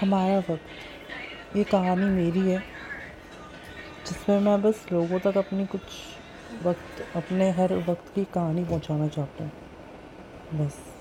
हमारा वक्त। ये कहानी मेरी है, जिसमें मैं बस लोगों तक अपनी कुछ वक्त, अपने हर वक्त की कहानी पहुंचाना चाहता हूँ। बस।